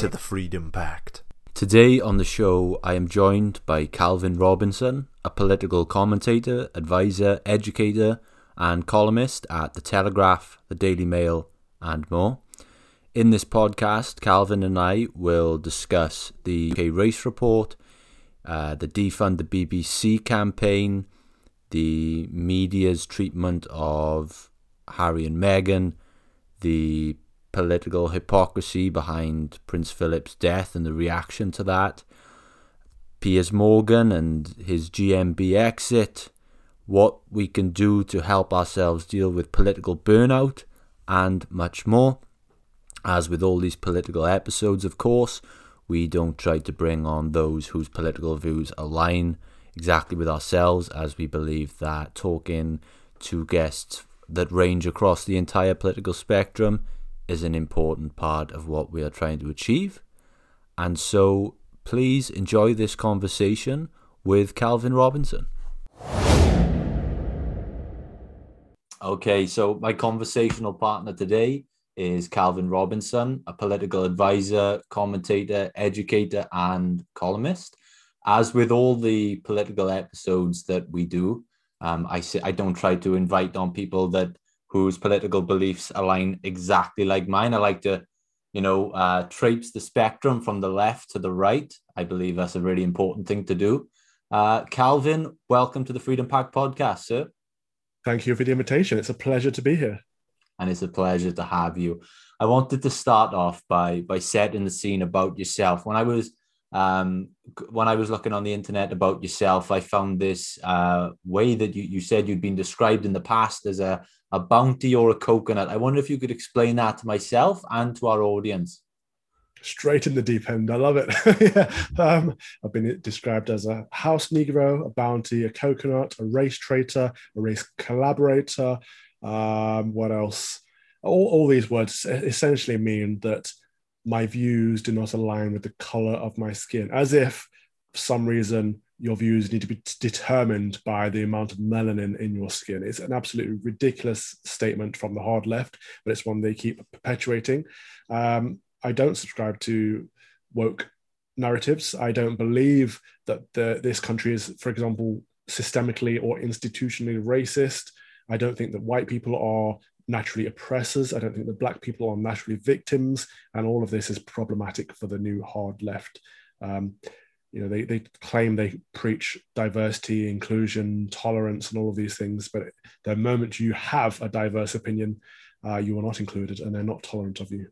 to the Freedom Pact. Today on the show, I am joined by Calvin Robinson, a political commentator, advisor, educator, and columnist at The Telegraph, The Daily Mail, and more. In this podcast, Calvin and I will discuss the UK race report, uh, the Defund the BBC campaign, the media's treatment of Harry and Meghan, the political hypocrisy behind Prince Philip's death and the reaction to that, Piers Morgan and his GMB exit, what we can do to help ourselves deal with political burnout, and much more. As with all these political episodes, of course, we don't try to bring on those whose political views align exactly with ourselves, as we believe that talking to guests that range across the entire political spectrum is an important part of what we are trying to achieve. And so please enjoy this conversation with Calvin Robinson. Okay, so my conversational partner today is Calvin Robinson, a political advisor, commentator, educator, and columnist. As with all the political episodes that we do, um, I say I don't try to invite on people that whose political beliefs align exactly like mine. I like to, you know, uh, traipse the spectrum from the left to the right. I believe that's a really important thing to do. Uh, Calvin, welcome to the Freedom Pack podcast, sir. Thank you for the invitation. It's a pleasure to be here. And it's a pleasure to have you. I wanted to start off by by setting the scene about yourself. When I was um, when I was looking on the internet about yourself, I found this uh, way that you, you said you'd been described in the past as a, a bounty or a coconut. I wonder if you could explain that to myself and to our audience. Straight in the deep end. I love it. yeah. um, I've been described as a house Negro, a bounty, a coconut, a race traitor, a race collaborator. Um, what else? All, all these words essentially mean that my views do not align with the color of my skin, as if for some reason your views need to be determined by the amount of melanin in your skin. It's an absolutely ridiculous statement from the hard left, but it's one they keep perpetuating. Um, I don't subscribe to woke narratives. I don't believe that the, this country is, for example, systemically or institutionally racist. I don't think that white people are naturally oppressors. I don't think that black people are naturally victims, and all of this is problematic for the new hard left. Um, you know, they, they claim they preach diversity, inclusion, tolerance, and all of these things, but the moment you have a diverse opinion, uh, you are not included, and they're not tolerant of you.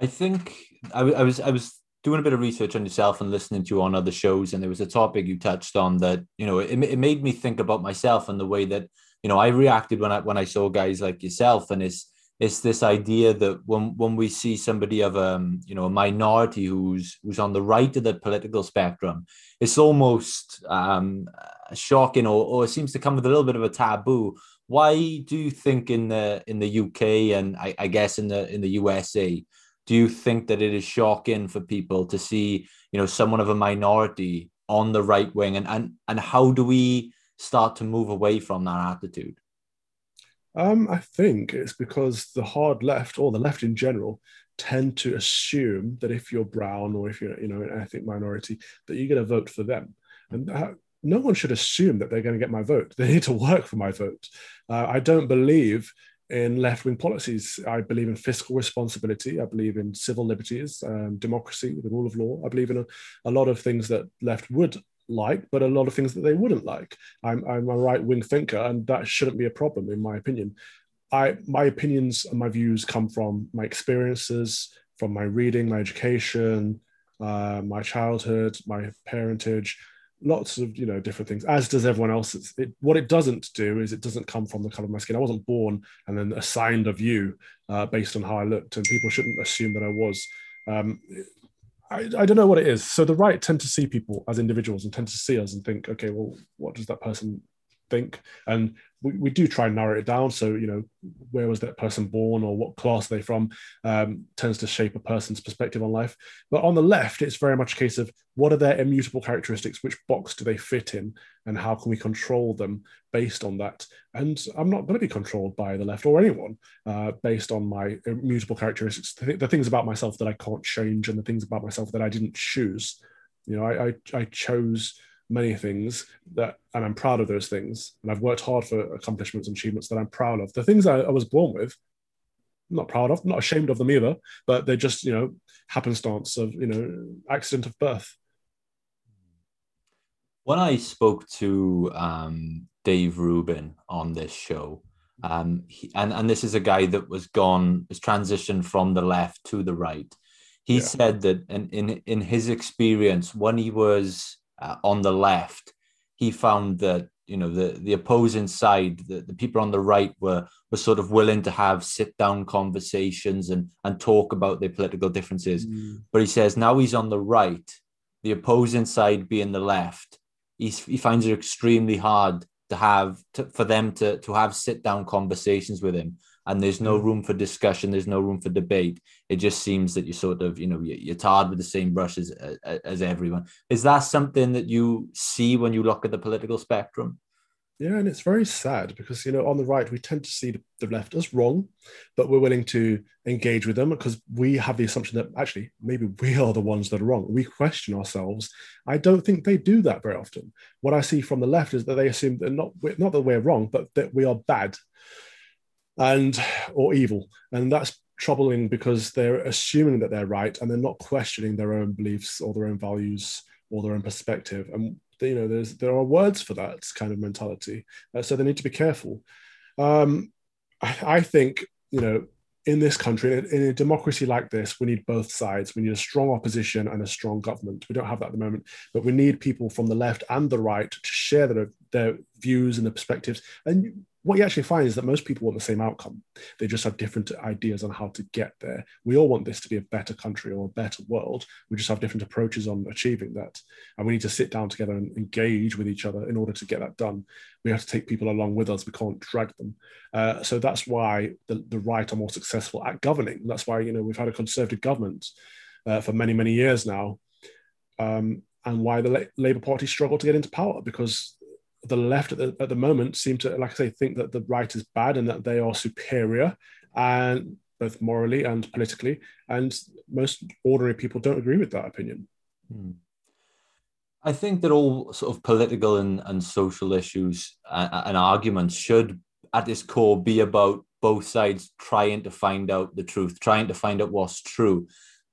I think I, I was I was doing a bit of research on yourself and listening to you on other shows, and there was a topic you touched on that you know it, it made me think about myself and the way that you know, I reacted when I when I saw guys like yourself, and it's it's this idea that when when we see somebody of um, you know a minority who's who's on the right of the political spectrum, it's almost um, shocking, or, or it seems to come with a little bit of a taboo. Why do you think in the in the UK and I, I guess in the in the USA, do you think that it is shocking for people to see you know someone of a minority on the right wing, and and and how do we start to move away from that attitude? Um, I think it's because the hard left or the left in general tend to assume that if you're brown or if you're you know an ethnic minority that you're going to vote for them, and uh, no one should assume that they're going to get my vote. They need to work for my vote. Uh, I don't believe in left wing policies. I believe in fiscal responsibility. I believe in civil liberties, um, democracy, the rule of law. I believe in a, a lot of things that left would like, but a lot of things that they wouldn't like. I'm, I'm a right wing thinker, and that shouldn't be a problem, in my opinion. I, my opinions and my views come from my experiences, from my reading, my education, uh, my childhood, my parentage, lots of you know different things. As does everyone else. It, what it doesn't do is it doesn't come from the color of my skin. I wasn't born and then assigned a view uh, based on how I looked, and people shouldn't assume that I was. Um, I, I don't know what it is. So the right tend to see people as individuals and tend to see us and think, okay, well, what does that person think? And we, we do try and narrow it down. So, you know, where was that person born or what class are they from um, tends to shape a person's perspective on life. But on the left, it's very much a case of what are their immutable characteristics? Which box do they fit in? And how can we control them based on that? And I'm not going to be controlled by the left or anyone uh, based on my immutable characteristics, the, the things about myself that I can't change and the things about myself that I didn't choose. You know, I, I, I chose many things that and I'm proud of those things. And I've worked hard for accomplishments and achievements that I'm proud of. The things I, I was born with, I'm not proud of, not ashamed of them either, but they're just, you know, happenstance of, you know, accident of birth. When I spoke to um, Dave Rubin on this show, um, he, and, and this is a guy that was gone, was transitioned from the left to the right. He yeah. said that in, in, in his experience, when he was uh, on the left, he found that you know the the opposing side, the, the people on the right were were sort of willing to have sit down conversations and and talk about their political differences. Mm. But he says now he's on the right, the opposing side being the left, he's, he finds it extremely hard to have to, for them to to have sit down conversations with him and there's no hmm. room for discussion there's no room for debate. It just seems that you sort of you know you're tarred with the same brush as, as everyone. Is that something that you see when you look at the political spectrum? Yeah and it's very sad because you know on the right we tend to see the left as wrong but we're willing to engage with them because we have the assumption that actually maybe we are the ones that are wrong. We question ourselves. I don't think they do that very often. What i see from the left is that they assume that not not that we're wrong but that we are bad and or evil. And that's troubling because they're assuming that they're right and they're not questioning their own beliefs or their own values or their own perspective. And you know there's there are words for that kind of mentality uh, so they need to be careful. Um, I, I, think you know in this country in a democracy like this we need both sides. We need a strong opposition and a strong government. We don't have that at the moment but we need people from the left and the right to share their, their views and the perspectives. And what you actually find is that most people want the same outcome. They just have different ideas on how to get there. We all want this to be a better country or a better world. We just have different approaches on achieving that. And we need to sit down together and engage with each other in order to get that done. We have to take people along with us. We can't drag them. Uh, so that's why the, the right are more successful at governing. That's why, you know, we've had a conservative government uh, for many, many years now. Um, and why the Labour Party struggle to get into power because the left at the, at the moment seem to, like I say, think that the right is bad and that they are superior, and both morally and politically. And most ordinary people don't agree with that opinion. Hmm. I think that all sort of political and, and social issues and, and arguments should, at its core, be about both sides trying to find out the truth, trying to find out what's true.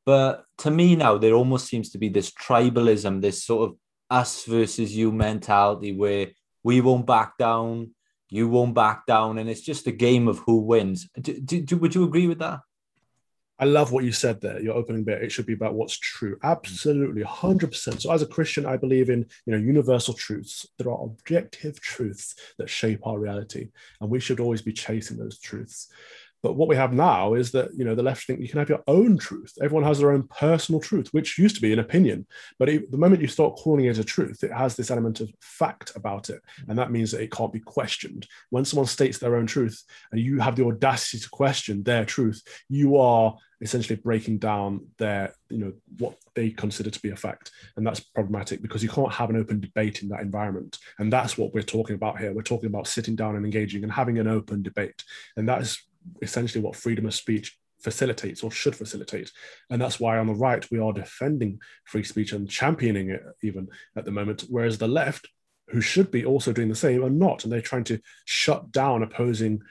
But to me now, there almost seems to be this tribalism, this sort of us versus you mentality where we won't back down, you won't back down, and it's just a game of who wins. Do, do, do, would you agree with that? I love what you said there. Your opening bit. It should be about what's true. Absolutely, hundred percent. So, as a Christian, I believe in you know universal truths. There are objective truths that shape our reality, and we should always be chasing those truths. But what we have now is that you know the left think you can have your own truth. Everyone has their own personal truth, which used to be an opinion. But it, the moment you start calling it a truth, it has this element of fact about it, and that means that it can't be questioned. When someone states their own truth, and you have the audacity to question their truth, you are essentially breaking down their you know what they consider to be a fact and that's problematic because you can't have an open debate in that environment and that's what we're talking about here we're talking about sitting down and engaging and having an open debate and that is essentially what freedom of speech facilitates or should facilitate. And that's why on the right, we are defending free speech and championing it even at the moment, whereas the left, who should be also doing the same, are not. And they're trying to shut down opposing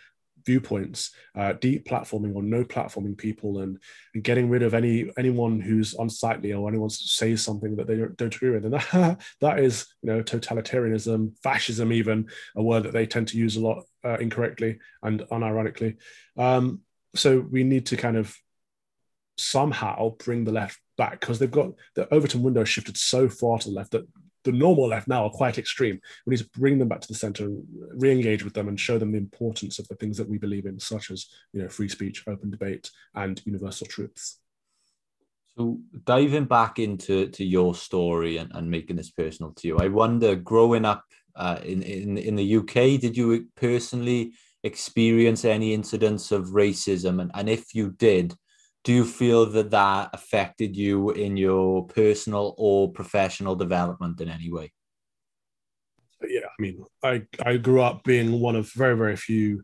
viewpoints, uh, deplatforming or no platforming people, and, and, getting rid of any anyone who's unsightly or anyone says something that they don't, don't agree with. And that, that is, you know, totalitarianism, fascism, even a word that they tend to use a lot uh, incorrectly and unironically. Um, so we need to kind of somehow bring the left back because they've got the Overton window shifted so far to the left that the normal left now are quite extreme. We need to bring them back to the center, and re-engage with them, and show them the importance of the things that we believe in, such as you know free speech, open debate, and universal truths. So diving back into to your story and, and making this personal to you, I wonder, growing up uh, in, in in the UK, did you personally experience any incidents of racism? And, and if you did, do you feel that that affected you in your personal or professional development in any way? Yeah, I mean, I, I grew up being one of very, very few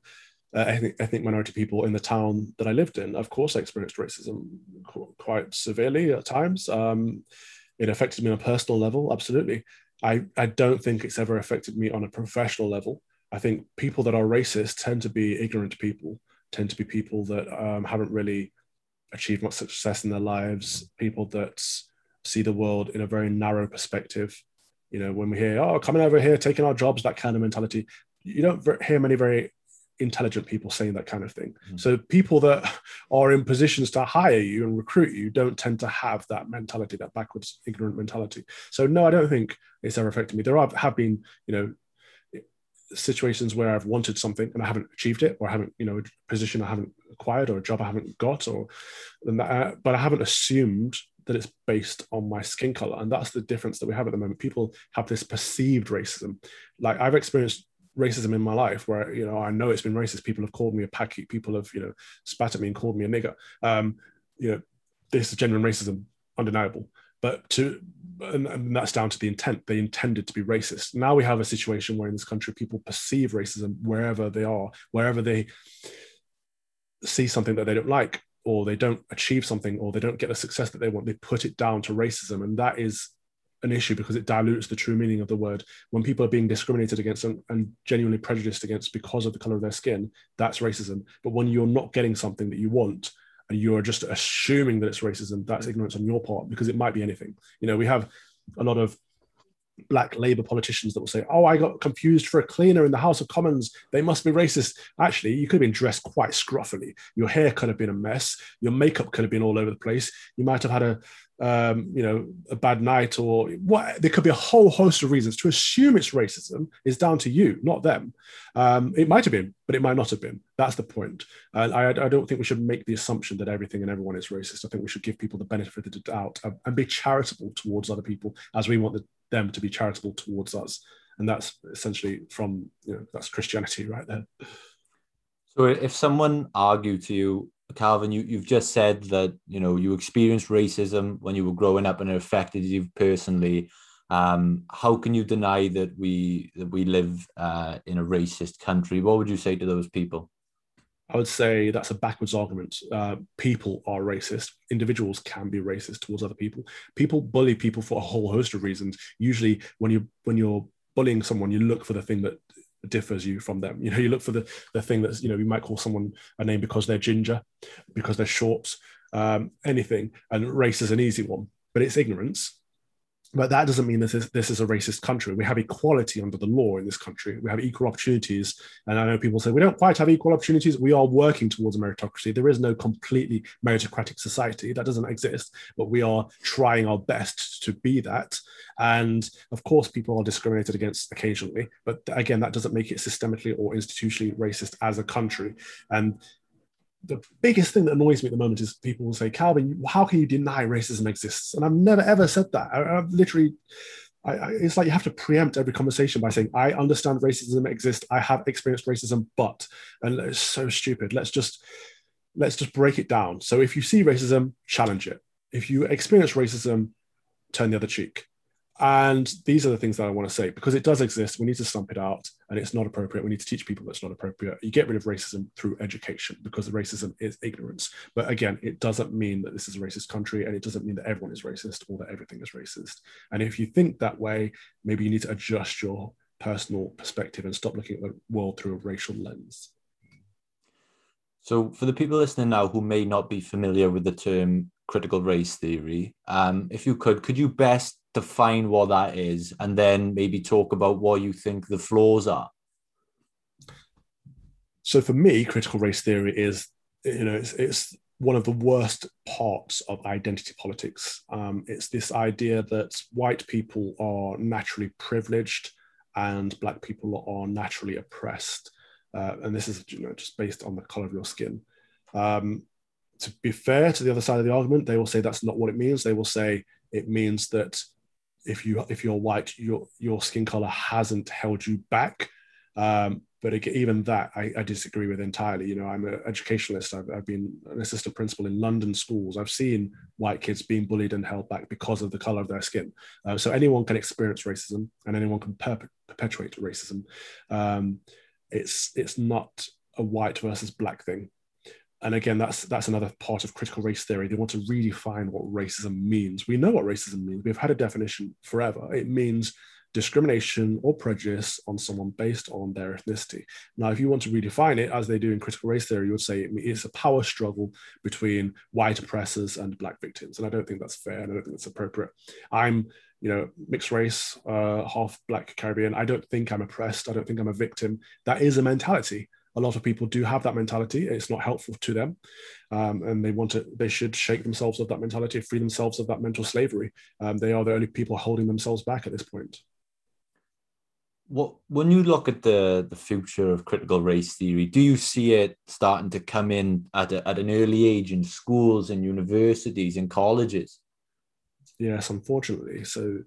uh, ethnic, ethnic minority people in the town that I lived in. Of course, I experienced racism quite severely at times. Um, it affected me on a personal level, absolutely. I, I don't think it's ever affected me on a professional level. I think people that are racist tend to be ignorant people, tend to be people that um, haven't really achieved much success in their lives, people that see the world in a very narrow perspective. You know, when we hear, oh, coming over here, taking our jobs, that kind of mentality, you don't hear many very intelligent people saying that kind of thing. Mm. So people that are in positions to hire you and recruit you don't tend to have that mentality, that backwards, ignorant mentality. So no, I don't think it's ever affected me. There are, have been, you know, situations where I've wanted something and I haven't achieved it, or I haven't, you know, a position I haven't acquired, or a job I haven't got, or that, but I haven't assumed that it's based on my skin color, and that's the difference that we have at the moment. People have this perceived racism. Like I've experienced racism in my life where you know I know it's been racist. People have called me a packy. People have you know spat at me and called me a nigger. Um, you know, this is genuine racism, undeniable. But to and, and, that's down to the intent. They intended to be racist. Now we have a situation where in this country people perceive racism wherever they are, wherever they see something that they don't like, or they don't achieve something, or they don't get the success that they want. They put it down to racism, and that is an issue because it dilutes the true meaning of the word. When people are being discriminated against and, and, genuinely prejudiced against because of the color of their skin, that's racism. But when you're not getting something that you want and you're just assuming that it's racism, that's ignorance on your part because it might be anything. You know, we have a lot of black Labour politicians that will say, "Oh, I got confused for a cleaner in the House of Commons. They must be racist." Actually, you could have been dressed quite scruffily. Your hair could have been a mess. Your makeup could have been all over the place. You might have had a, um, you know, a bad night, or what? There could be a whole host of reasons. To assume it's racism is down to you, not them. Um, it might have been, but it might not have been. That's the point. And I, I, don't think we should make the assumption that everything and everyone is racist. I think we should give people the benefit of the doubt and, and be charitable towards other people, as we want the them to be charitable towards us. And that's essentially from, you know, that's Christianity right there. So if someone argued to you, Calvin, you, you've just said that, you know, you experienced racism when you were growing up and it affected you personally. Um, how can you deny that we that we live uh, in a racist country? What would you say to those people? I would say that's a backwards argument. Uh, people are racist. Individuals can be racist towards other people. People bully people for a whole host of reasons. Usually, when you when you're bullying someone, you look for the thing that differs you from them. You know, you look for the the thing that's you know you might call someone a name because they're ginger, because they're short, um, anything. And race is an easy one, but it's ignorance but that doesn't mean this is this is a racist country. We have equality under the law in this country. We have equal opportunities, and I know people say we don't quite have equal opportunities. We are working towards a meritocracy. There is no completely meritocratic society that doesn't exist, but we are trying our best to be that. And of course, people are discriminated against occasionally, but again, that doesn't make it systemically or institutionally racist as a country. And the biggest thing that annoys me at the moment is people will say, Calvin, how can you deny racism exists? And I've never ever said that. I, have literally, I, I, it's like you have to preempt every conversation by saying, I understand racism exists. I have experienced racism, but, and it's so stupid. Let's just, let's just break it down. So if you see racism, challenge it. If you experience racism, turn the other cheek. And these are the things that I want to say because it does exist. We need to stump it out and it's not appropriate. We need to teach people that's not appropriate. You get rid of racism through education because racism is ignorance. But again, it doesn't mean that this is a racist country and it doesn't mean that everyone is racist or that everything is racist. And if you think that way, maybe you need to adjust your personal perspective and stop looking at the world through a racial lens. So, for the people listening now who may not be familiar with the term critical race theory, um, if you could, could you best define what that is and then maybe talk about what you think the flaws are? So, for me, critical race theory is, you know, it's, it's one of the worst parts of identity politics. Um, it's this idea that white people are naturally privileged and black people are naturally oppressed uh, and this is you know just based on the color of your skin. Um, to be fair to the other side of the argument, they will say that's not what it means. They will say it means that if you if you're white, your your skin color hasn't held you back. Um, but again, even that I, I, disagree with entirely. You know, I'm an educationalist. I've, I've, been an assistant principal in London schools. I've seen white kids being bullied and held back because of the color of their skin. Uh, so anyone can experience racism, and anyone can perp- perpetuate racism. Um, it's it's not a white versus black thing and again that's that's another part of critical race theory. They want to redefine what racism means. We know what racism means. We've had a definition forever. It means discrimination or prejudice on someone based on their ethnicity. Now if you want to redefine it as they do in critical race theory you would say it's a power struggle between white oppressors and black victims. And i don't think that's fair and i don't think that's appropriate. I'm you know mixed race uh, half black caribbean. I don't think i'm oppressed. I don't think i'm a victim. That is a mentality a lot of people do have that mentality. It's not helpful to them, um, and they want to. They should shake themselves of that mentality, free themselves of that mental slavery. Um, they are the only people holding themselves back at this point. What when you look at the the future of critical race theory, do you see it starting to come in at a, at an early age in schools and universities and colleges? Yes, unfortunately. So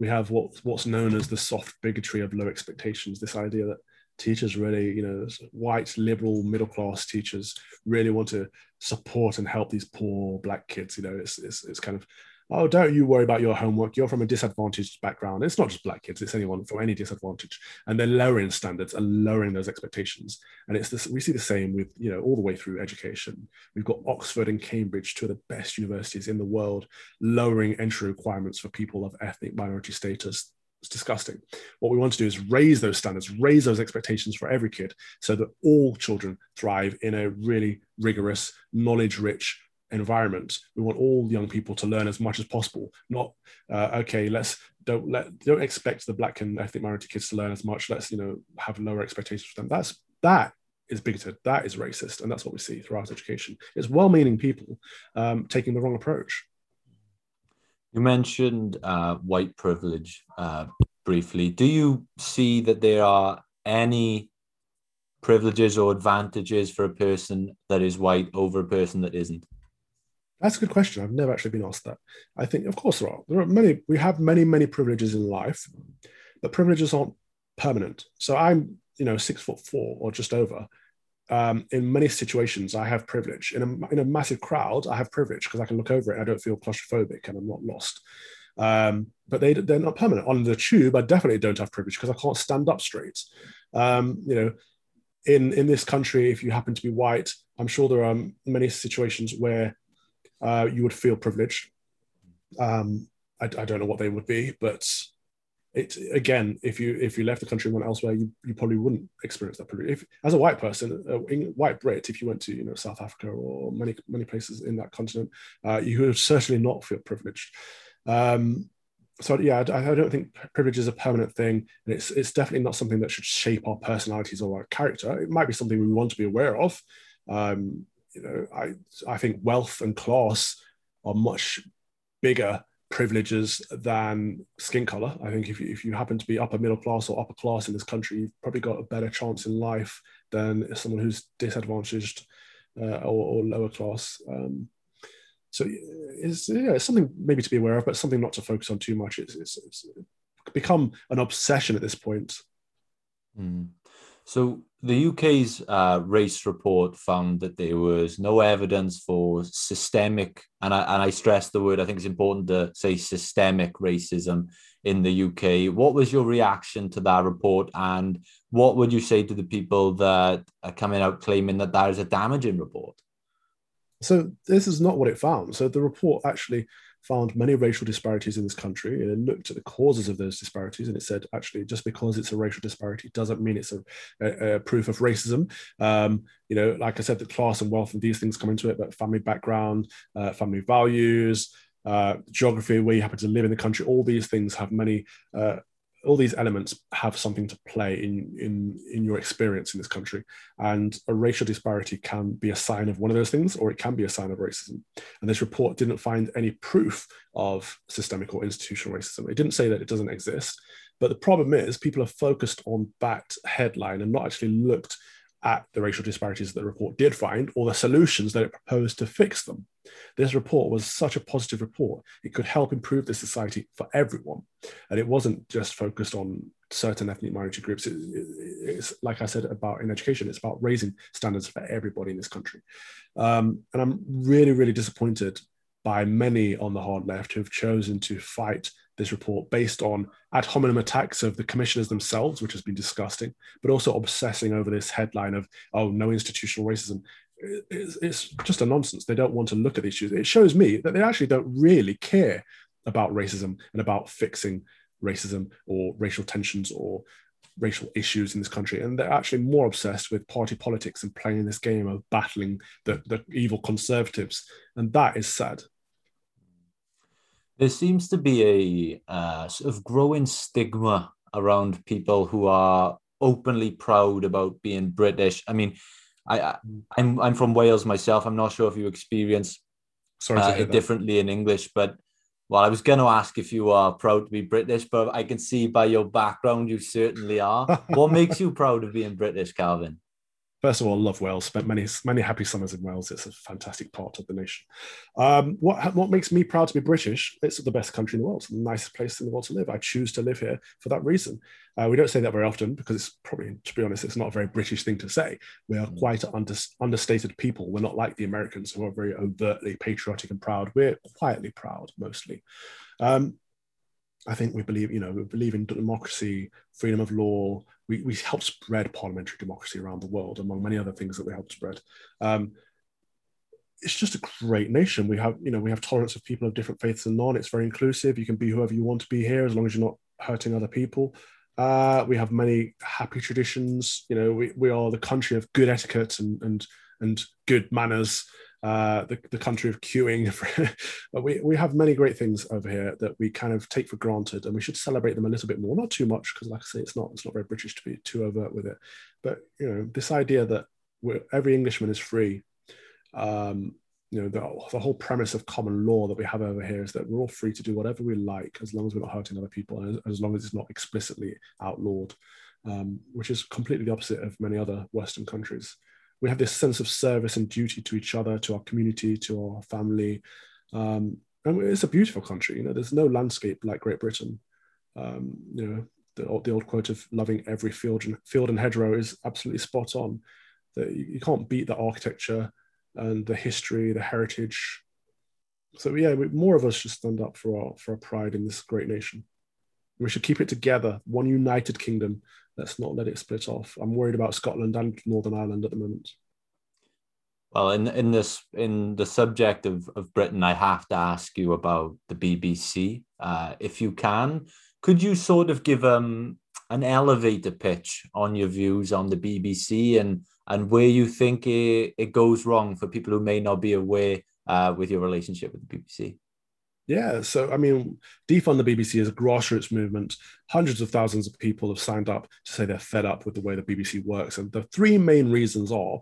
we have what what's known as the soft bigotry of low expectations. This idea that teachers really, you know, white, liberal, middle class teachers really want to support and help these poor black kids. You know, it's, it's, it's kind of, oh, don't you worry about your homework. You're from a disadvantaged background. It's not just black kids, it's anyone from any disadvantage. And they're lowering standards and lowering those expectations. And it's this, we see the same with, you know, all the way through education. We've got Oxford and Cambridge, two of the best universities in the world, lowering entry requirements for people of ethnic minority status it's disgusting. What we want to do is raise those standards, raise those expectations for every kid so that all children thrive in a really rigorous, knowledge rich environment. We want all young people to learn as much as possible. Not uh, okay. Let's don't let don't expect the black and ethnic minority kids to learn as much. Let's you know have lower expectations for them. That's that is bigoted. That is racist, and that's what we see throughout education. It's well-meaning people um, taking the wrong approach. You mentioned uh, white privilege uh, briefly. Do you see that there are any privileges or advantages for a person that is white over a person that isn't? That's a good question. I've never actually been asked that. I think, of course, there are. There are many. We have many, many privileges in life, but privileges aren't permanent. So I'm, you know, six foot four or just over, um, in many situations, I have privilege. In a, in a massive crowd, I have privilege because I can look over it. I don't feel claustrophobic and I'm not lost. Um, but they, they're not permanent. On the tube, I definitely don't have privilege because I can't stand up straight. Um, you know, in, in this country, if you happen to be white, I'm sure there are many situations where uh, you would feel privileged. Um, I, I, don't know what they would be, but it again if you if you left the country and went elsewhere you, you probably wouldn't experience that privilege if as a white person a white brit if you went to you know south africa or many many places in that continent uh, you would certainly not feel privileged. Um, so yeah I, I, don't think privilege is a permanent thing and it's it's definitely not something that should shape our personalities or our character. It might be something we want to be aware of. Um, you know i i think wealth and class are much bigger privileges than skin color. I think if you, if you happen to be upper middle class or upper class in this country, you've probably got a better chance in life than someone who's disadvantaged uh, or, or, lower class. Um, so it's, yeah, it's something maybe to be aware of, but something not to focus on too much. It's, it's, it's become an obsession at this point. Mm. So the UK's uh, race report found that there was no evidence for systemic, and I, and I stress the word, I think it's important to say systemic racism in the UK. What was your reaction to that report? And what would you say to the people that are coming out claiming that that is a damaging report? So, this is not what it found. So, the report actually found many racial disparities in this country and it looked at the causes of those disparities. And it said actually just because it's a racial disparity doesn't mean it's a, a, a proof of racism. Um, you know like i said the class and wealth and these things come into it but family background uh, family values uh, geography where you happen to live in the country all these things have many uh, all these elements have something to play in in in your experience in this country. And a racial disparity can be a sign of one of those things or it can be a sign of racism. And this report didn't find any proof of systemic or institutional racism. It didn't say that it doesn't exist. But the problem is people are focused on that headline and not actually looked at the racial disparities that the report did find or the solutions that it proposed to fix them. This report was such a positive report. It could help improve the society for everyone. And it wasn't just focused on certain ethnic minority groups. It, it, it's like I said about in education, it's about raising standards for everybody in this country. Um, and I'm really, really disappointed by many on the hard left who have chosen to fight this report based on ad hominem attacks of the commissioners themselves, which has been disgusting, but also obsessing over this headline of, oh, no institutional racism. It's, it's just a nonsense. They don't want to look at the issues. It shows me that they actually don't really care about racism and about fixing racism or racial tensions or racial issues in this country. And they're actually more obsessed with party politics and playing this game of battling the, the evil conservatives. And that is sad. There seems to be a uh, sort of growing stigma around people who are openly proud about being British. I mean, I, I'm I'm from Wales myself. I'm not sure if you experience uh, it differently in English, but well, I was going to ask if you are proud to be British, but I can see by your background you certainly are. what makes you proud of being British, Calvin? First of all, I love Wales. Spent many many happy summers in Wales. It's a fantastic part of the nation. Um, what what makes me proud to be British? It's the best country in the world, the nicest place in the world to live. I choose to live here for that reason. Uh, we don't say that very often because it's probably, to be honest, it's not a very British thing to say. We are mm. quite under, understated people. We're not like the Americans who are very overtly patriotic and proud. We're quietly proud mostly. Um, I think we believe, you know, we believe in democracy, freedom of law. We, we help spread parliamentary democracy around the world, among many other things that we help spread. Um, it's just a great nation. We have, you know, we have tolerance of people of different faiths and non. It's very inclusive. You can be whoever you want to be here, as long as you're not hurting other people. Uh, we have many happy traditions. You know, we, we are the country of good etiquette and and and good manners uh, the, the country of queuing. but we, we have many great things over here that we kind of take for granted, and we should celebrate them a little bit more. Not too much, because like I say, it's not it's not very British to be too overt with it. But you know, this idea that every Englishman is free. Um, you know, the, the whole premise of common law that we have over here is that we're all free to do whatever we like as long as we're not hurting other people and as, as long as it's not explicitly outlawed, um, which is completely the opposite of many other Western countries we have this sense of service and duty to each other, to our community, to our family. Um, and it's a beautiful country. You know, there's no landscape like Great Britain. Um, you know, the old, the old quote of loving every field and, field and hedgerow is absolutely spot on. That you, you can't beat the architecture and the history, the heritage. So yeah, we, more of us should stand up for our for our pride in this great nation. We should keep it together, one united kingdom, let's not let it split off. I'm worried about Scotland and Northern Ireland at the moment. Well, in in this in the subject of, of Britain, I have to ask you about the BBC. Uh, if you can, could you sort of give um an elevator pitch on your views on the BBC and and where you think it, it goes wrong for people who may not be aware uh, with your relationship with the BBC? Yeah, so I mean, defund the BBC is a grassroots movement. Hundreds of thousands of people have signed up to say they're fed up with the way the BBC works. And the three main reasons are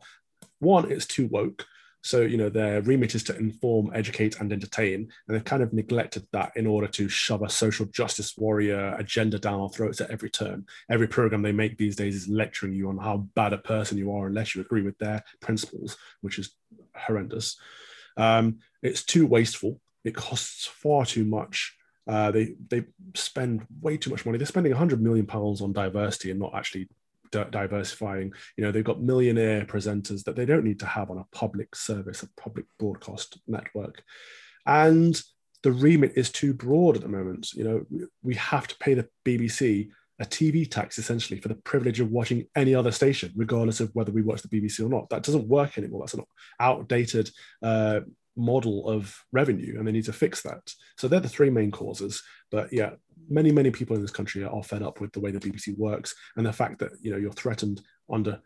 one, it's too woke. So, you know, their remit is to inform, educate, and entertain. And they've kind of neglected that in order to shove a social justice warrior agenda down our throats at every turn. Every program they make these days is lecturing you on how bad a person you are unless you agree with their principles, which is horrendous. Um, it's too wasteful it costs far too much. Uh, they they spend way too much money. They're spending 100 million pounds on diversity and not actually di- diversifying. You know, they've got millionaire presenters that they don't need to have on a public service, a public broadcast network, and the remit is too broad at the moment. You know, we have to pay the BBC a TV tax essentially for the privilege of watching any other station, regardless of whether we watch the BBC or not. That doesn't work anymore. That's an outdated uh, model of revenue and they need to fix that. So they're the three main causes. But yeah, many, many people in this country are fed up with the way the BBC works and the fact that, you know, you're threatened under,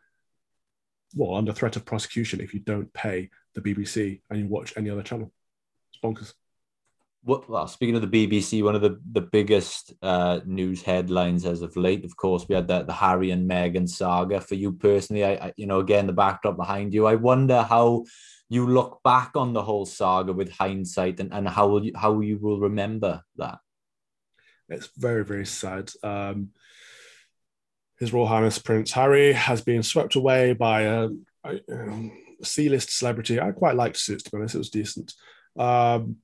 well, under threat of prosecution if you don't pay the BBC and you watch any other channel. It's bonkers. Well, speaking of the BBC, one of the, the biggest uh, news headlines as of late, of course, we had the, the Harry and Meghan saga. For you personally, I, I, you know, again, the backdrop behind you, I wonder how you look back on the whole saga with hindsight and, and how will you, how you will remember that it's very very sad um His Royal Highness Prince Harry has been swept away by a, a, um, C-list celebrity. I quite liked Suits, to be honest. It was decent. Um,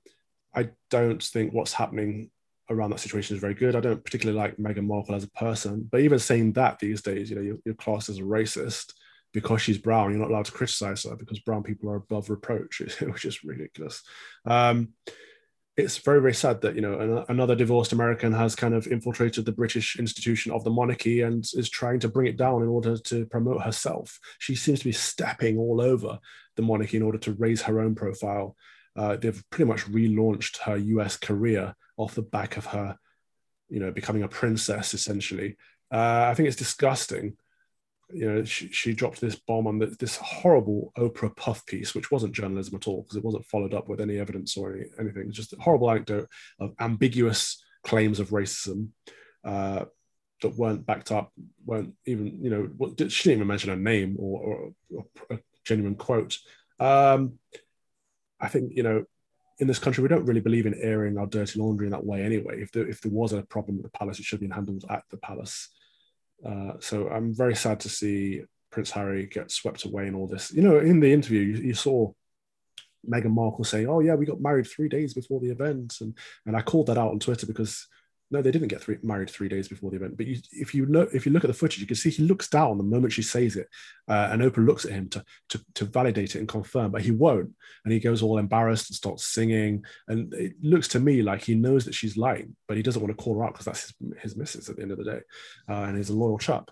I don't think what's happening around that situation is very good. I don't particularly like Meghan Markle as a person, but even saying that these days, you know, you're, you're classed as a racist because she's brown. You're not allowed to criticize her because brown people are above reproach, which is ridiculous. Um, it's very very sad that you know another divorced American has kind of infiltrated the British institution of the monarchy and is trying to bring it down in order to promote herself. She seems to be stepping all over the monarchy in order to raise her own profile. Uh, they've pretty much relaunched her U.S. career off the back of her, you know, becoming a princess essentially. Uh, I think it's disgusting you know, she, she dropped this bomb on the, this horrible Oprah puff piece, which wasn't journalism at all because it wasn't followed up with any evidence or any, anything. just a horrible anecdote of ambiguous claims of racism uh, that weren't backed up, weren't even, you know, she didn't even mention a name or, or, or a genuine quote. Um, I think, you know, in this country, we don't really believe in airing our dirty laundry in that way anyway. If there, if there was a problem at the palace, it should have been handled at the palace. Uh, so I'm very sad to see Prince Harry get swept away in all this. You know, in the interview, you, you saw Meghan Markle say, "Oh yeah, we got married three days before the event," and and I called that out on Twitter because no, they didn't get three, married three days before the event. But you, if you look, if you look at the footage, you can see he looks down the moment she says it, uh, and Oprah looks at him to, to to validate it and confirm, but he won't, and he goes all embarrassed and starts singing, and it looks to me like he knows that she's lying, but he doesn't want to call her out because that's his, his missus at the end of the day, uh, and he's a loyal chap,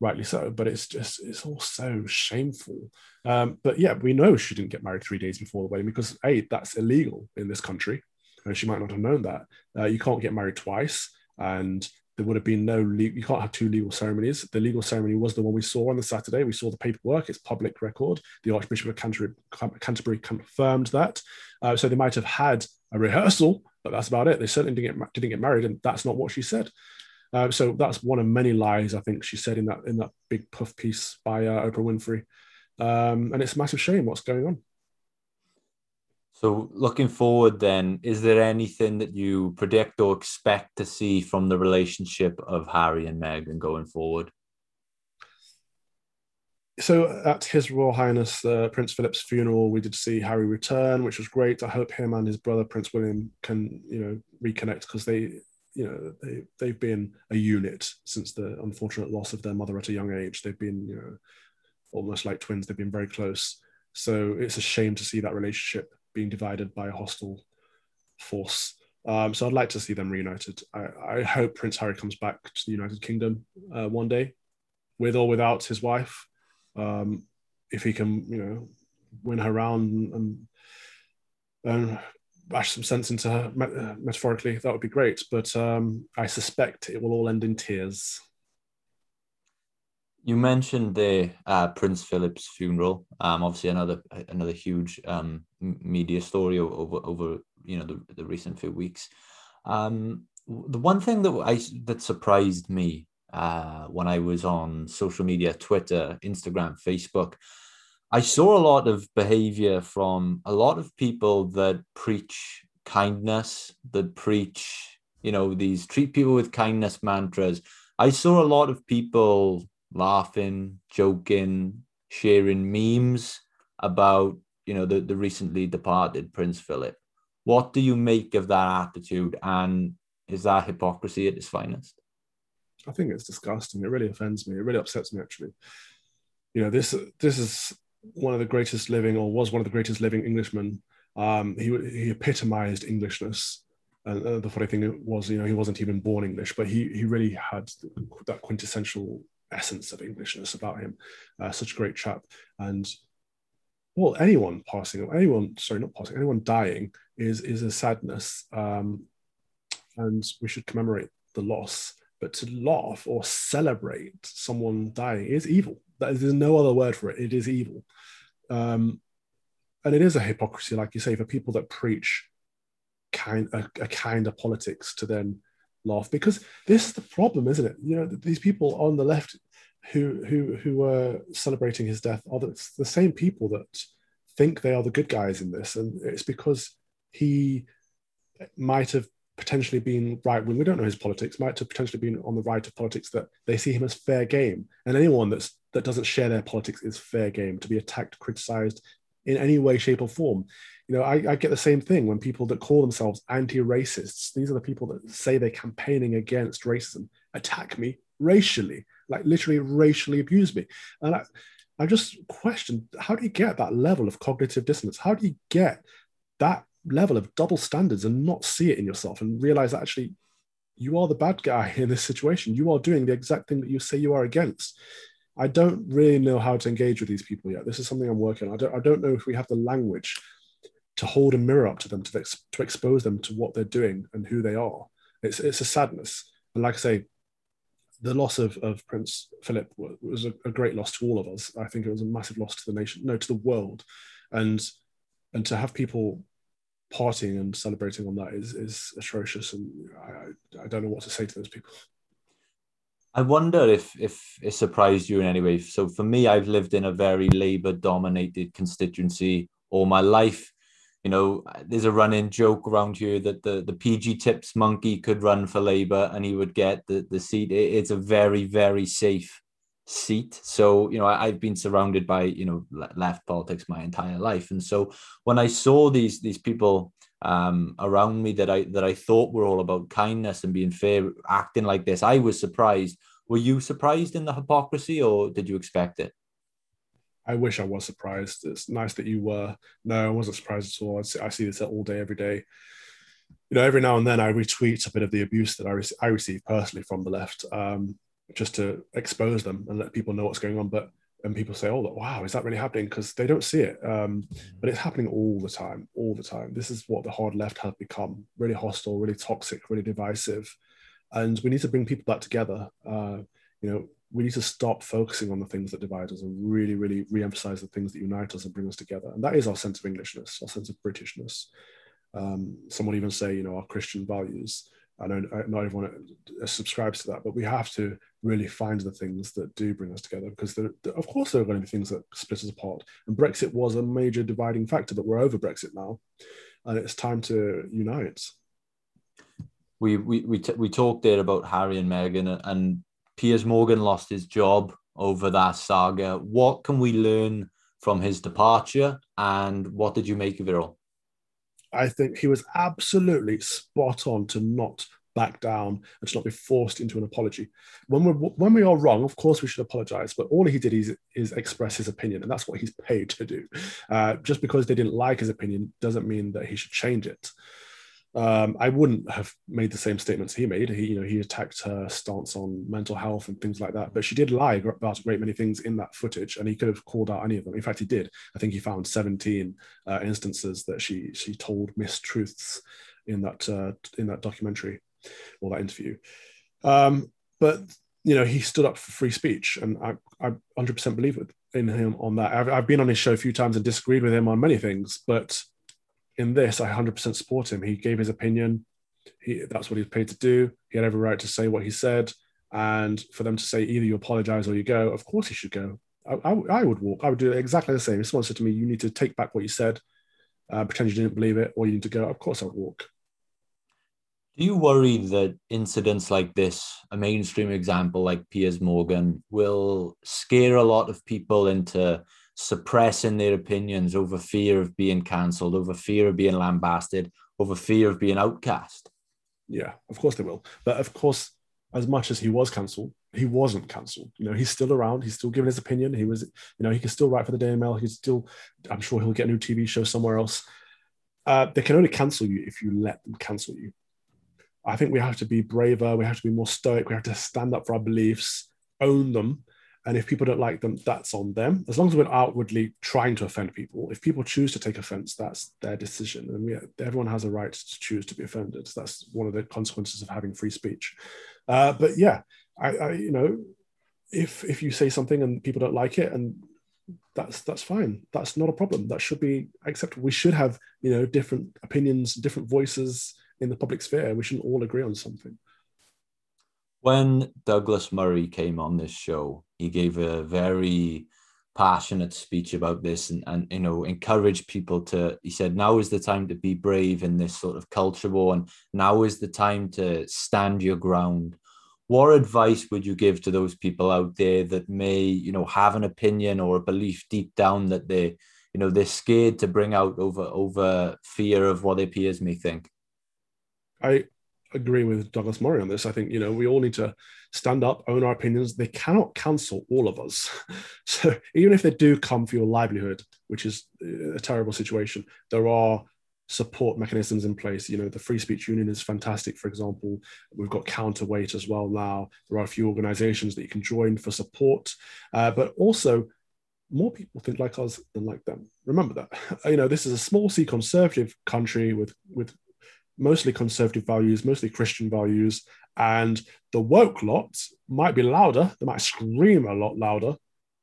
rightly so. But it's just it's all so shameful. Um, but yeah, we know she didn't get married three days before the wedding because a that's illegal in this country and she might not have known that. Uh, you can't get married twice, and there would have been no le- you can't have two legal ceremonies. The legal ceremony was the one we saw on the Saturday. We saw the paperwork; it's public record. The Archbishop of Canterbury, Canterbury confirmed that. Uh, so they might have had a rehearsal, but that's about it. They certainly didn't get, didn't get married, and that's not what she said. Uh, so that's one of many lies I think she said in that in that big puff piece by uh, Oprah Winfrey, um, and it's a massive shame what's going on. So, looking forward, then, is there anything that you predict or expect to see from the relationship of Harry and Meghan going forward? So, at His Royal Highness uh, Prince Philip's funeral, we did see Harry return, which was great. I hope him and his brother Prince William can, you know, reconnect because they, you know, they they've been a unit since the unfortunate loss of their mother at a young age. They've been, you know, almost like twins. They've been very close. So it's a shame to see that relationship being divided by a hostile force. Um, so I'd like to see them reunited. I, I, hope Prince Harry comes back to the United Kingdom uh, one day, with or without his wife. Um, if he can, you know, win her round and, and bash some sense into her uh, metaphorically, that would be great. But um, I suspect it will all end in tears. You mentioned the uh, Prince Philip's funeral. Um, obviously another another huge um, media story over over you know the, the recent few weeks. Um, the one thing that I that surprised me uh, when I was on social media, Twitter, Instagram, Facebook, I saw a lot of behavior from a lot of people that preach kindness, that preach you know these treat people with kindness mantras. I saw a lot of people laughing, joking, sharing memes about you know the, the recently departed Prince Philip. What do you make of that attitude, and is that hypocrisy at its finest? I think it's disgusting. It really offends me. It really upsets me actually. You know this this is one of the greatest living, or was one of the greatest living Englishmen. Um, he he epitomized Englishness. And uh, the funny thing was, you know, he wasn't even born English, but he he really had that quintessential essence of Englishness about him. Uh, such a great chap. And well, anyone passing, anyone, sorry, not passing, anyone dying is is a sadness. Um, and we should commemorate the loss. But to laugh or celebrate someone dying is evil. There's no other word for it. It is evil. Um, and it is a hypocrisy, like you say, for people that preach kind a, a kind of politics to then laugh because this is the problem, isn't it? You know, these people on the left who who who were celebrating his death are the, the same people that think they are the good guys in this, and it's because he might have potentially been right when we don't know his politics, might have potentially been on the right of politics that they see him as fair game. And anyone that's that doesn't share their politics is fair game to be attacked, criticized in any way, shape, or form. You know, I, I get the same thing when people that call themselves anti-racists, these are the people that say they're campaigning against racism, attack me racially, like literally racially abuse me. And I, I just question how do you get that level of cognitive dissonance? How do you get that level of double standards and not see it in yourself and realize that actually you are the bad guy in this situation? You are doing the exact thing that you say you are against. I don't really know how to engage with these people yet. This is something I'm working on. I don't, I don't know if we have the language to hold a mirror up to them, to, to expose them to what they're doing and who they are. It's, it's a sadness. And like I say, the loss of, of Prince Philip was a, a, great loss to all of us. I think it was a massive loss to the nation, no, to the world. And and to have people partying and celebrating on that is, is atrocious. And I, I don't know what to say to those people. I wonder if if it surprised you in any way. So for me, I've lived in a very Labour dominated constituency all my life. You know, there's a running joke around here that the, the PG tips monkey could run for Labour and he would get the, the seat. It's a very, very safe seat. So, you know, I, have been surrounded by, you know, left politics my entire life. And so when I saw these these people um, around me that I that I thought were all about kindness and being fair, acting like this. I was surprised. Were you surprised in the hypocrisy, or did you expect it? I wish I was surprised. It's nice that you were. No, I wasn't surprised at all. I see, this all day, every day. You know, every now and then I retweet a bit of the abuse that I, re- I receive personally from the left, um, just to expose them and let people know what's going on. But and people say, "Oh, wow, is that really happening?" Because they don't see it, um, but it's happening all the time, all the time. This is what the hard left have become: really hostile, really toxic, really divisive, and we need to bring people back together. Uh, you know, we need to stop focusing on the things that divide us and really, really re-emphasize the things that unite us and bring us together. And that is our sense of Englishness, our sense of Britishness. Um, some would even say, you know, our Christian values. I know not everyone subscribes to that, but we have to really find the things that do bring us together because there, of course there are going to be things that split us apart. And brexit was a major dividing factor but we're over brexit now and it's time to unite. We we we, t- we talked there about harry and meghan and piers morgan lost his job over that saga. What can we learn from his departure and what did you make of it all? I think he was absolutely spot on to not back down and to not be forced into an apology. When we're when we are wrong, of course we should apologize. But all he did is is express his opinion, and that's what he's paid to do. Uh, just because they didn't like his opinion doesn't mean that he should change it. Um, I wouldn't have made the same statements he made. He, you know, he attacked her stance on mental health and things like that. But she did lie about a great many things in that footage, and he could have called out any of them. In fact, he did. I think he found 17 uh, instances that she she told mistruths in that uh, in that documentary or that interview. Um, but you know, he stood up for free speech, and I, I 100% believe in him on that. I've, I've been on his show a few times and disagreed with him on many things, but in this, I 100% support him. He gave his opinion. He, that's what he's paid to do. He had every right to say what he said. And for them to say either you apologize or you go, of course he should go. I, I, I would walk. I would do exactly the same. If someone said to me, you need to take back what you said, uh, pretend you didn't believe it, or you need to go, of course I would walk. Do you worry that incidents like this, a mainstream example like Piers Morgan, will scare a lot of people into suppressing their opinions over fear of being cancelled, over fear of being lambasted, over fear of being outcast? Yeah, of course they will. But of course, as much as he was cancelled, he wasn't cancelled. You know, he's still around. He's still giving his opinion. He was, you know, he can still write for the Daily Mail. He's still, I'm sure he'll get a new TV show somewhere else. Uh, they can only cancel you if you let them cancel you. I think we have to be braver. We have to be more stoic. We have to stand up for our beliefs, own them, and if people don't like them, that's on them. As long as we're outwardly trying to offend people, if people choose to take offense, that's their decision. And we, everyone has a right to choose to be offended. That's one of the consequences of having free speech. Uh, but yeah, I, I, you know, if if you say something and people don't like it, and that's that's fine. That's not a problem. That should be acceptable. We should have you know different opinions, different voices in the public sphere. We shouldn't all agree on something. When Douglas Murray came on this show, he gave a very passionate speech about this and, and you know encourage people to he said now is the time to be brave in this sort of culture war and now is the time to stand your ground what advice would you give to those people out there that may you know have an opinion or a belief deep down that they you know they're scared to bring out over over fear of what their peers may think i agree with douglas murray on this i think you know we all need to stand up own our opinions they cannot cancel all of us so even if they do come for your livelihood which is a terrible situation there are support mechanisms in place. You know, the Free Speech Union is fantastic, for example. We've got Counterweight as well now. There are a few organizations that you can join for support, uh, but also more people think like us than like them. Remember that. You know, this is a small c conservative country with with mostly conservative values, mostly Christian values, and the woke lot might be louder. They might scream a lot louder,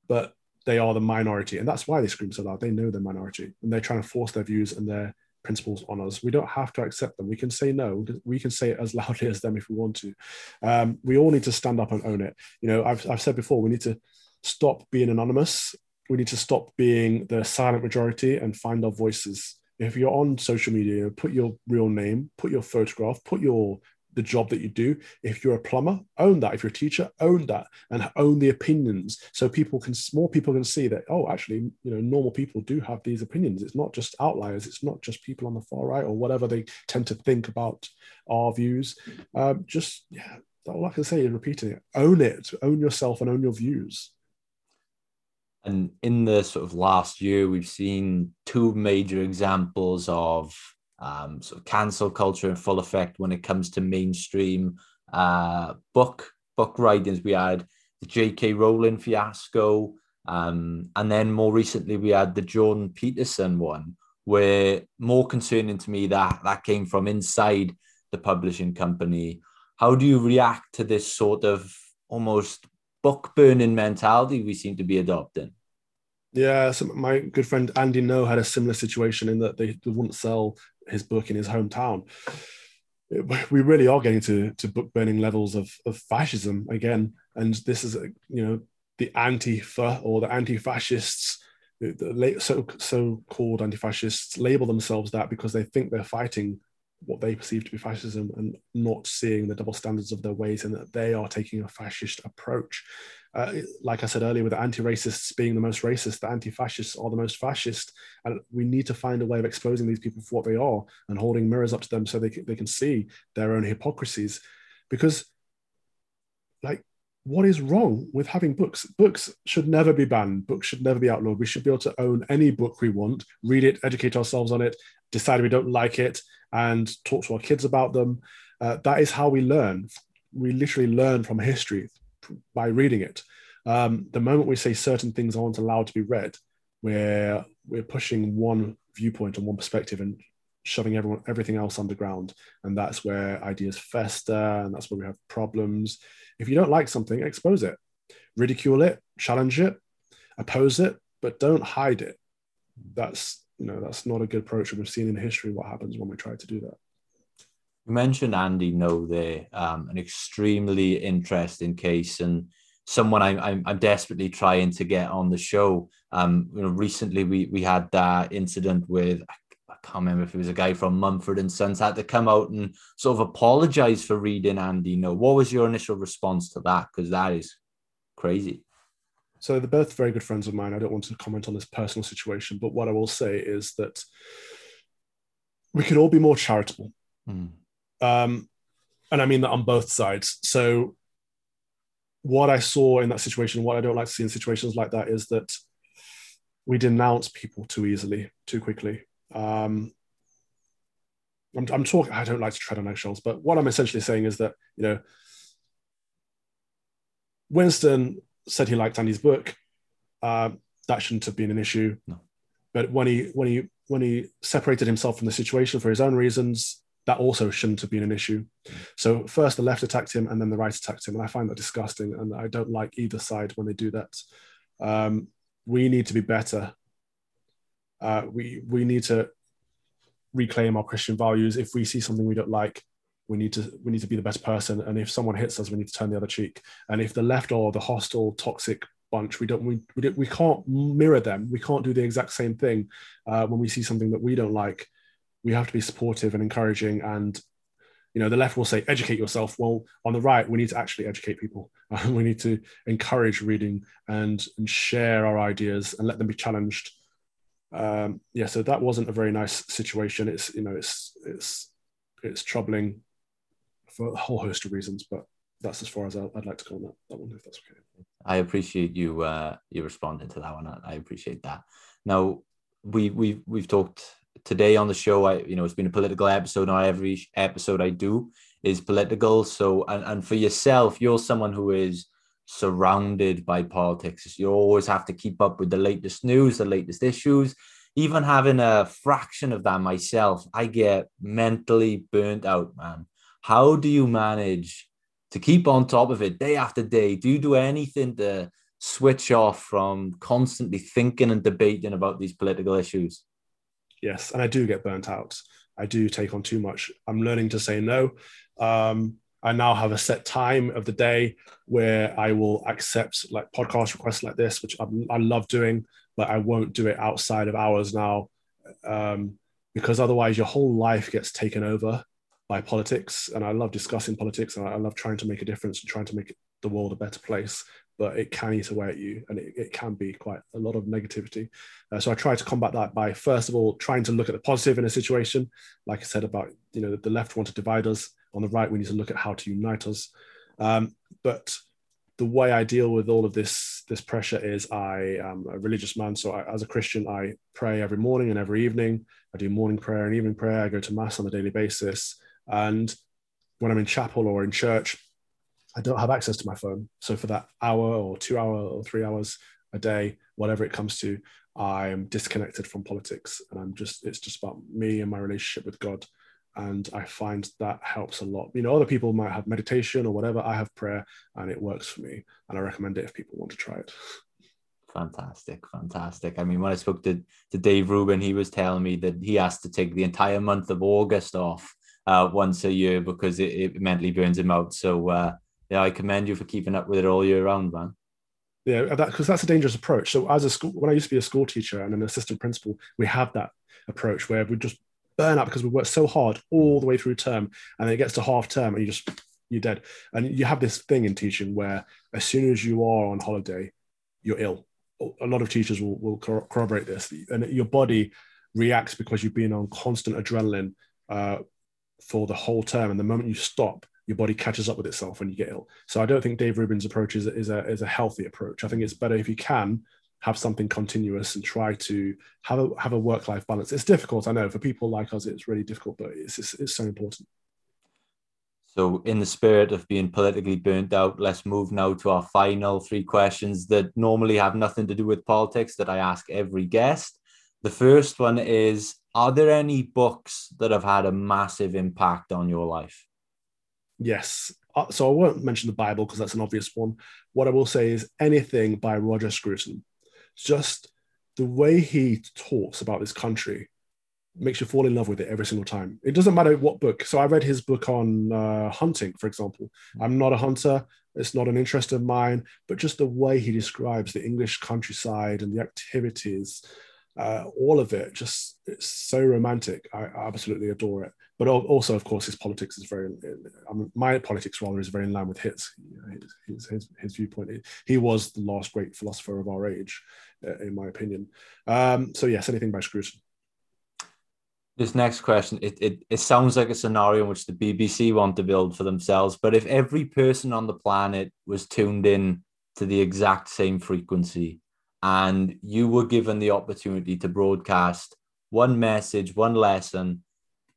but they are the minority, and that's why they scream so loud. They know they're minority, and they're trying to force their views and their principles on us. We don't have to accept them. We can say no. We can say it as loudly as them if we want to. Um, we all need to stand up and own it. You know, I've, I've said before, we need to stop being anonymous. We need to stop being the silent majority and find our voices. If you're on social media, put your real name, put your photograph, put your the job that you do. If you're a plumber, own that. If you're a teacher, own that and own the opinions. So people can, more people can see that, oh, actually, you know, normal people do have these opinions. It's not just outliers. It's not just people on the far right or whatever they tend to think about our views. Um, just, yeah, all I can say is repeating it. Own it. Own yourself and own your views. And in the sort of last year, we've seen two major examples of um, sort of cancel culture in full effect when it comes to mainstream uh, book book writings. We had the J.K. Rowling fiasco, um, and then more recently we had the Jordan Peterson one, where more concerning to me that that came from inside the publishing company. How do you react to this sort of almost book burning mentality we seem to be adopting? Yeah, so my good friend Andy Ngo had a similar situation in that they, wouldn't sell his book in his hometown. We really are getting to, to book burning levels of, of fascism again. And this is, you know, the anti-fa or the anti-fascists, the so, so-called anti-fascists label themselves that because they think they're fighting what they perceive to be fascism and not seeing the double standards of their ways and that they are taking a fascist approach. Uh, like I said earlier, with the anti-racists being the most racist, the anti-fascists are the most fascist, and we need to find a way of exposing these people for what they are and holding mirrors up to them so they can, they can see their own hypocrisies. Because, like, what is wrong with having books? Books should never be banned. Books should never be outlawed. We should be able to own any book we want, read it, educate ourselves on it, decide we don't like it, and talk to our kids about them. Uh, that is how we learn. We literally learn from history by reading it. Um, the moment we say certain things aren't allowed to be read, we're we're pushing one viewpoint and one perspective and shoving everyone everything else underground, and that's where ideas fester, and that's where we have problems. If you don't like something, expose it, ridicule it, challenge it, oppose it, but don't hide it. That's you know that's not a good approach. And we've seen in history what happens when we try to do that. You mentioned Andy Ngo there, um, an extremely interesting case and someone I'm, I'm, I'm desperately trying to get on the show. Um, you know, recently we we had that incident with I can't remember if it was a guy from Mumford and Sons had to come out and sort of apologize for reading Andy Ngo. What was your initial response to that? Because that is crazy. So they're both very good friends of mine. I don't want to comment on this personal situation, but what I will say is that we could all be more charitable. Mm. Um, and I mean that on both sides. So what I saw in that situation, what I don't like to see in situations like that is that we denounce people too easily, too quickly. Um, I'm, I'm talking, I don't like to tread on eggshells, but what I'm essentially saying is that, you know, Winston said he liked Andy's book. Uh, that shouldn't have been an issue. No. But when he when he when he separated himself from the situation for his own reasons, that also shouldn't have been an issue. So first the left attacked him, and then the right attacked him, and I find that disgusting. And I don't like either side when they do that. Um, we need to be better. Uh, we we need to reclaim our Christian values. If we see something we don't like, we need to we need to be the best person and if someone hits us we need to turn the other cheek and if the left or the hostile toxic bunch. We don't we we, don't, we can't mirror them. We can't do the exact same thing uh, when we see something that we don't like. We have to be supportive and encouraging. And you know the left will say educate yourself. Well on the right we need to actually educate people. We need to encourage reading and, and share our ideas and let them be challenged. Um, yeah so that wasn't a very nice situation. It's you know it's it's it's troubling for a whole host of reasons but that's as far as I'd like to go on that, that one if that's okay. I appreciate you uh you responding to that one. I appreciate that. Now we we we've talked today on the show, I you know it's been a political episode. Now every episode I do is political. So and, and for yourself, you're someone who is surrounded by politics. You always have to keep up with the latest news, the latest issues. Even having a fraction of that myself, I get mentally burnt out, man. How do you manage to keep on top of it day after day? Do you do anything to switch off from constantly thinking and debating about these political issues? Yes and i do get burnt out. I do take on too much. I'm learning to say no. Um, i now have a set time of the day where i will accept like podcast requests like this which i, I love doing but i won't do it outside of hours now um, because otherwise your whole life gets taken over by politics. And i love discussing politics and i love trying to make a difference and trying to make the world a better place but it can eat away at you and it, it can be quite a lot of negativity. Uh, so I try to combat that by first of all trying to look at the positive in a situation. Like I said about, you know, the left want to divide us, on the right we need to look at how to unite us. Um, but the way I deal with all of this this pressure is I am a religious man. So I, as a Christian, I pray every morning and every evening. I do morning prayer and evening prayer. I go to mass on a daily basis. And when I'm in chapel or in church, I don't have access to my phone. So for that hour or two hour or three hours a day, whatever it comes to, I'm disconnected from politics and I'm just, it's just about me and my relationship with God. And I find that helps a lot. You know, other people might have meditation or whatever. I have prayer and it works for me. And I recommend it if people want to try it. Fantastic, fantastic. I mean, when I spoke to, to Dave Rubin, he was telling me that he has to take the entire month of August off uh, once a year because it, it mentally burns him out. So, uh, yeah, I commend you for keeping up with it all year round, man. Yeah, because that, that's a dangerous approach. So, as a school, when I used to be a school teacher and an assistant principal, we have that approach where we just burn out because we work so hard all the way through term, and then it gets to half term, and you just you're dead. And you have this thing in teaching where as soon as you are on holiday, you're ill. A lot of teachers will, will corroborate this, and your body reacts because you've been on constant adrenaline uh, for the whole term, and the moment you stop, your body catches up with itself when you get ill. So I don't think Dave Rubin's approach is, is, a, is a healthy approach. I think it's better if you can have something continuous and try to have a, have a work-life balance. It's difficult, I know, for people like us, it's really difficult, but it's, it's, it's so important. So, in the spirit of being politically burnt out, let's move now to our final three questions that normally have nothing to do with politics that I ask every guest. The first one is Are there any books that have had a massive impact on your life? Yes. Uh, so I won't mention the Bible because that's an obvious one. What I will say is anything by Roger Scruton. Just the way he talks about this country makes you fall in love with it every single time. It doesn't matter what book. So I read his book on uh, hunting, for example. I'm not a hunter. It's not an interest of mine, but just the way he describes the English countryside and the activities, uh, all of it, just it's so romantic. I absolutely adore it but also, of course, his politics is very. I mean, my politics rather is very in line with his. His, his, his viewpoint. He was the last great philosopher of our age, uh, in my opinion. Um, so yes, anything by Scruton. This next question, it, it, it sounds like a scenario in which the BBC want to build for themselves. But if every person on the planet was tuned in to the exact same frequency, and you were given the opportunity to broadcast one message, one lesson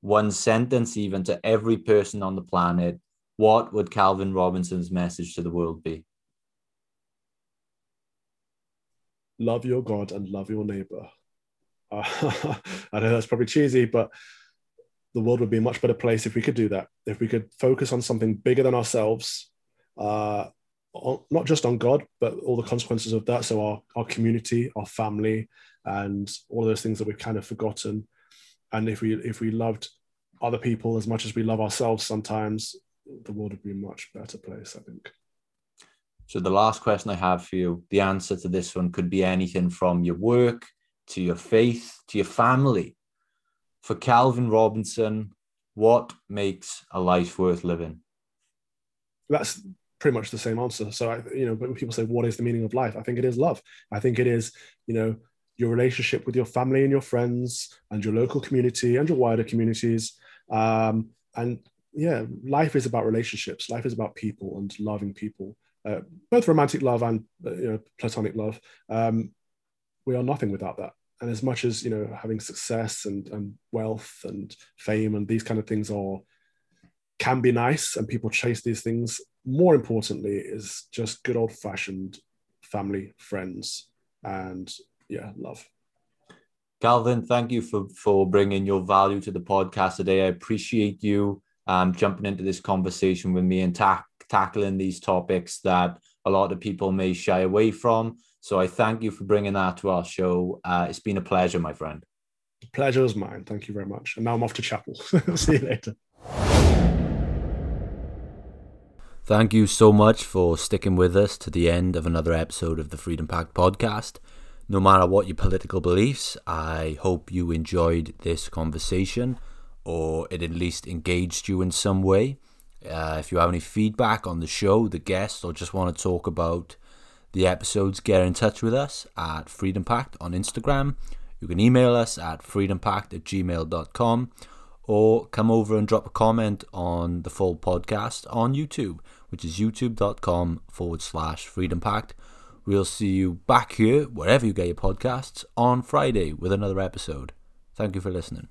one sentence even to every person on the planet, what would Calvin Robinson's message to the world be? Love your God and love your neighbor. Uh, I know that's probably cheesy, but the world would be a much better place if we could do that. If we could focus on something bigger than ourselves, uh, not just on God, but all the consequences of that. So our, our community, our family, and all those things that we've kind of forgotten and if we if we loved other people as much as we love ourselves sometimes the world would be a much better place i think So the last question I have for you, the answer to this one could be anything from your work to your faith to your family. For Calvin Robinson, what makes a life worth living? That's pretty much the same answer. So, I, you know, when people say, what is the meaning of life? I think it is love. I think it is, you know, your relationship with your family and your friends and your local community and your wider communities. Um, and yeah, life is about relationships. Life is about people and loving people, uh, both romantic love and uh, you know platonic love. Um, we are nothing without that. And as much as you know, having success and, and wealth and fame and these kind of things are can be nice, and people chase these things. More importantly, is just good old fashioned family, friends, and yeah, love. Calvin, thank you for for bringing your value to the podcast today. I appreciate you um, jumping into this conversation with me and ta- tackling these topics that a lot of people may shy away from. So I thank you for bringing that to our show. Uh, it's been a pleasure, my friend. The pleasure is mine. Thank you very much. And now I'm off to chapel. See you later. Thank you so much for sticking with us to the end of another episode of the Freedom Pact podcast. No matter what your political beliefs, I hope you enjoyed this conversation or it at least engaged you in some way. Uh, if you have any feedback on the show, the guests, or just want to talk about the episodes, get in touch with us at Freedom Pact on Instagram. You can email us at freedompact at gmail.com or come over and drop a comment on the full podcast on YouTube, which is youtube.com forward slash Freedom Pact. We'll see you back here, wherever you get your podcasts, on Friday with another episode. Thank you for listening.